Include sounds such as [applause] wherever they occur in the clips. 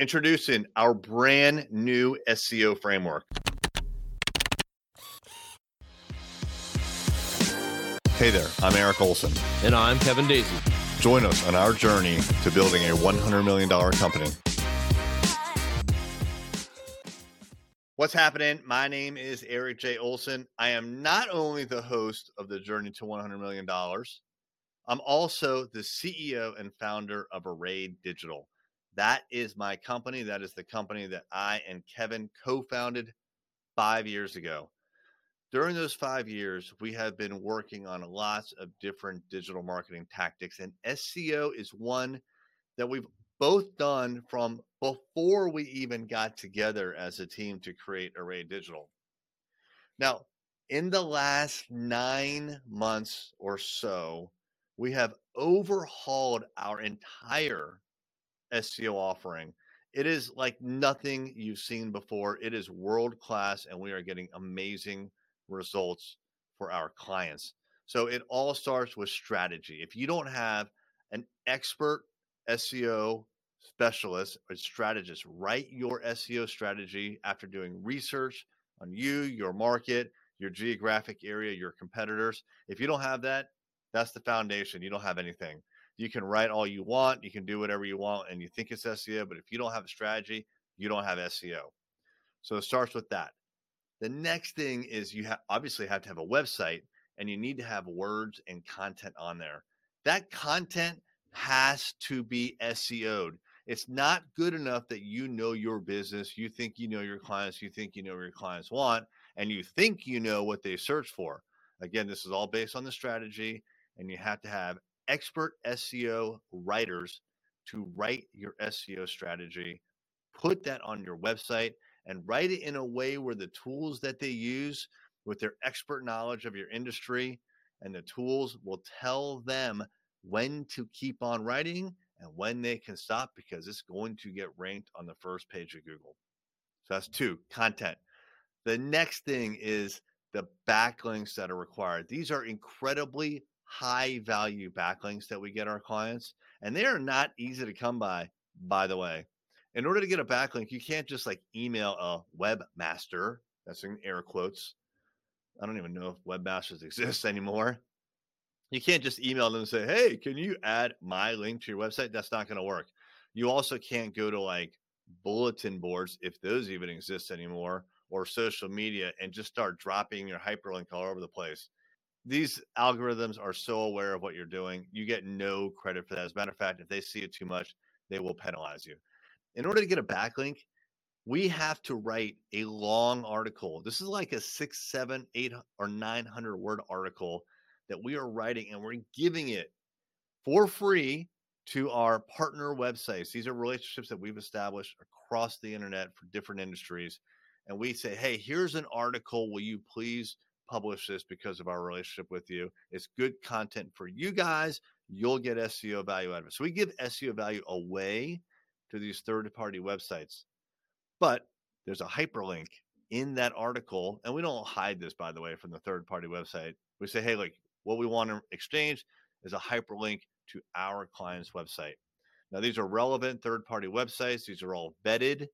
Introducing our brand new SEO framework. Hey there, I'm Eric Olson. And I'm Kevin Daisy. Join us on our journey to building a $100 million company. What's happening? My name is Eric J. Olson. I am not only the host of the Journey to $100 million, I'm also the CEO and founder of Array Digital. That is my company. That is the company that I and Kevin co founded five years ago. During those five years, we have been working on lots of different digital marketing tactics, and SEO is one that we've both done from before we even got together as a team to create Array Digital. Now, in the last nine months or so, we have overhauled our entire SEO offering. It is like nothing you've seen before. It is world class, and we are getting amazing results for our clients. So it all starts with strategy. If you don't have an expert SEO specialist or strategist, write your SEO strategy after doing research on you, your market, your geographic area, your competitors. If you don't have that, that's the foundation. You don't have anything you can write all you want, you can do whatever you want, and you think it's SEO. But if you don't have a strategy, you don't have SEO. So it starts with that. The next thing is you ha- obviously have to have a website and you need to have words and content on there. That content has to be SEO'd. It's not good enough that you know your business, you think you know your clients, you think you know what your clients want, and you think you know what they search for. Again, this is all based on the strategy, and you have to have expert SEO writers to write your SEO strategy, put that on your website, and write it in a way where the tools that they use with their expert knowledge of your industry and the tools will tell them when to keep on writing and when they can stop because it's going to get ranked on the first page of Google. So that's two content. The next thing is the backlinks that are required. These are incredibly high value backlinks that we get our clients, and they are not easy to come by, by the way. In order to get a backlink, you can't just like email a webmaster, that's in air quotes. I don't even know if webmasters [laughs] exist anymore. You can't just email them and say, hey, can you add my link to your website? That's not going to work. You also can't go to like bulletin boards, if those even exist anymore, or social media and just start dropping your hyperlink all over the place these algorithms are so aware of what you're doing. You get no credit for that. As a matter of fact, if they see it too much, they will penalize you. In order to get a backlink, we have to write a long article. This is like a six, seven, eight, or 900 word article that we are writing, and we're giving it for free to our partner websites. These are relationships that we've established across the internet for different industries. And we say, hey, here's an article. Will you please? Publish this because of our relationship with you. It's good content for you guys. You'll get SEO value out of it. So we give SEO value away to these third party websites. But there's a hyperlink in that article. And we don't hide this, by the way, from the third party website. We say, hey, like what we want to exchange is a hyperlink to our client's website. Now, these are relevant third party websites. These are all vetted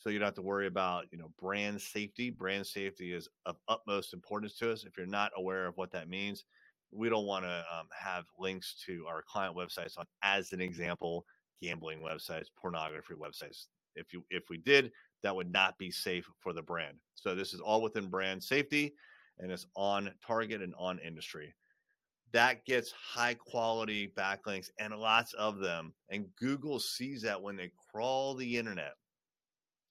so you don't have to worry about you know brand safety. Brand safety is of utmost importance to us. If you're not aware of what that means we don't want to um, have links to our client websites on as an example gambling websites pornography websites. If you if we did that would not be safe for the brand. So this is all within brand safety and it's on target and on industry. That gets high quality backlinks and lots of them and google sees that when they crawl the internet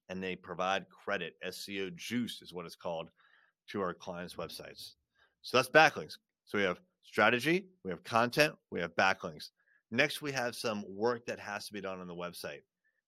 and they provide credit. SEO juice is what it's called to our clients' websites. So that's backlinks. So we have strategy, we have content, we have backlinks. Next, we have some work that has to be done on the website.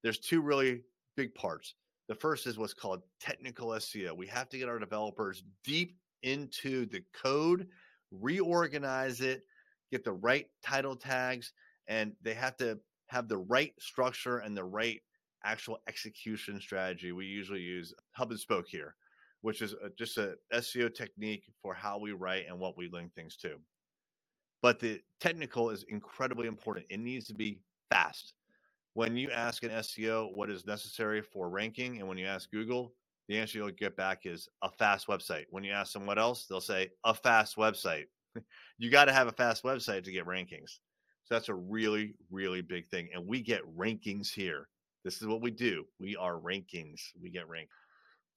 There's two really big parts. The first is what's called technical SEO. We have to get our developers deep into the code, reorganize it, get the right title tags, and they have to have the right structure and the right actual execution strategy, we usually use hub and spoke here, which is uh, just a SEO technique for how we write and what we link things to. But the technical is incredibly important. It needs to be fast. When you ask an SEO what is necessary for ranking, and when you ask Google, the answer you'll get back is a fast website. When you ask them what else, they'll say a fast website. [laughs] you got to have a fast website to get rankings. So that's a really, really big thing. And we get rankings here. This is what we do. We are rankings. We get ranked.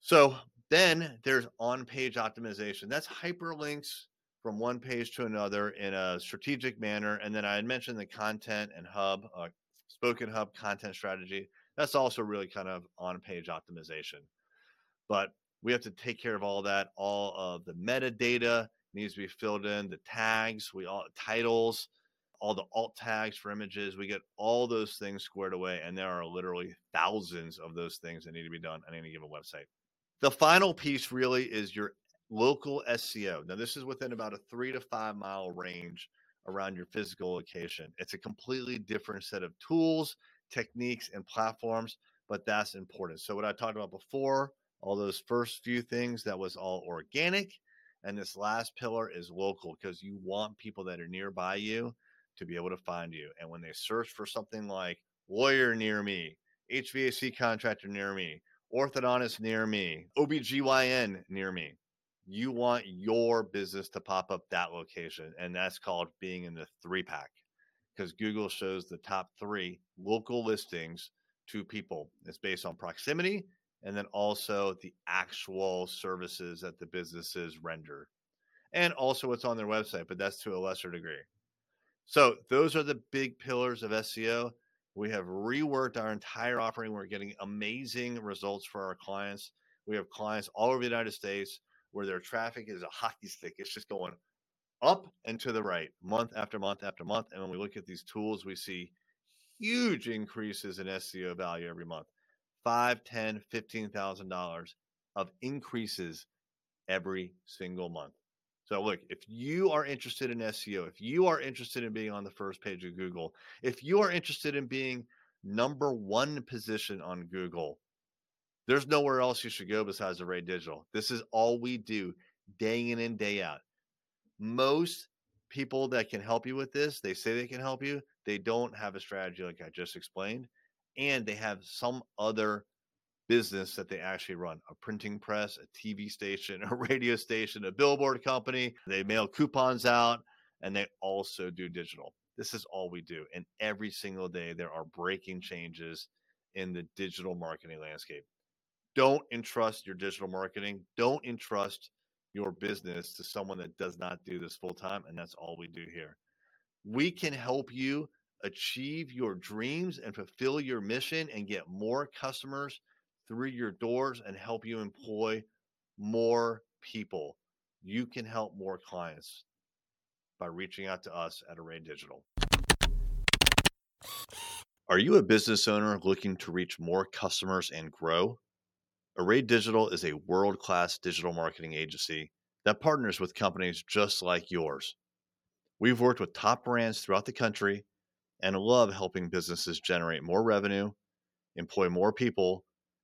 So then there's on page optimization. That's hyperlinks from one page to another in a strategic manner. And then I had mentioned the content and hub, uh, spoken hub content strategy. That's also really kind of on page optimization. But we have to take care of all that. All of the metadata needs to be filled in, the tags, we all titles, all the alt tags for images. We get all those things squared away. And there are literally thousands of those things that need to be done on any given website. The final piece really is your local SEO. Now, this is within about a three to five mile range around your physical location. It's a completely different set of tools, techniques, and platforms, but that's important. So, what I talked about before, all those first few things, that was all organic. And this last pillar is local because you want people that are nearby you to be able to find you. And when they search for something like lawyer near me, HVAC contractor near me, orthodontist near me, OBGYN near me, you want your business to pop up that location. And that's called being in the three pack because Google shows the top three local listings to people. It's based on proximity and then also the actual services that the businesses render. And also what's on their website, but that's to a lesser degree. So those are the big pillars of SEO. We have reworked our entire offering. We're getting amazing results for our clients. We have clients all over the United States where their traffic is a hockey stick. It's just going up and to the right month after month after month. And when we look at these tools, we see huge increases in SEO value every month. Five, ten, fifteen thousand dollars of increases every single month. So, look, if you are interested in SEO, if you are interested in being on the first page of Google, if you are interested in being number one position on Google, there's nowhere else you should go besides Array Digital. This is all we do day in and day out. Most people that can help you with this, they say they can help you. They don't have a strategy like I just explained, and they have some other business that they actually run a printing press, a TV station, [laughs] a radio station, a billboard company. They mail coupons out and they also do digital. This is all we do. And every single day, there are breaking changes in the digital marketing landscape. Don't entrust your digital marketing, don't entrust your business to someone that does not do this full time. And that's all we do here. We can help you achieve your dreams and fulfill your mission and get more customers through your doors and help you employ more people. You can help more clients by reaching out to us at Array Digital. Are you a business owner looking to reach more customers and grow? Array Digital is a world class digital marketing agency that partners with companies just like yours. We've worked with top brands throughout the country and love helping businesses generate more revenue, employ more people,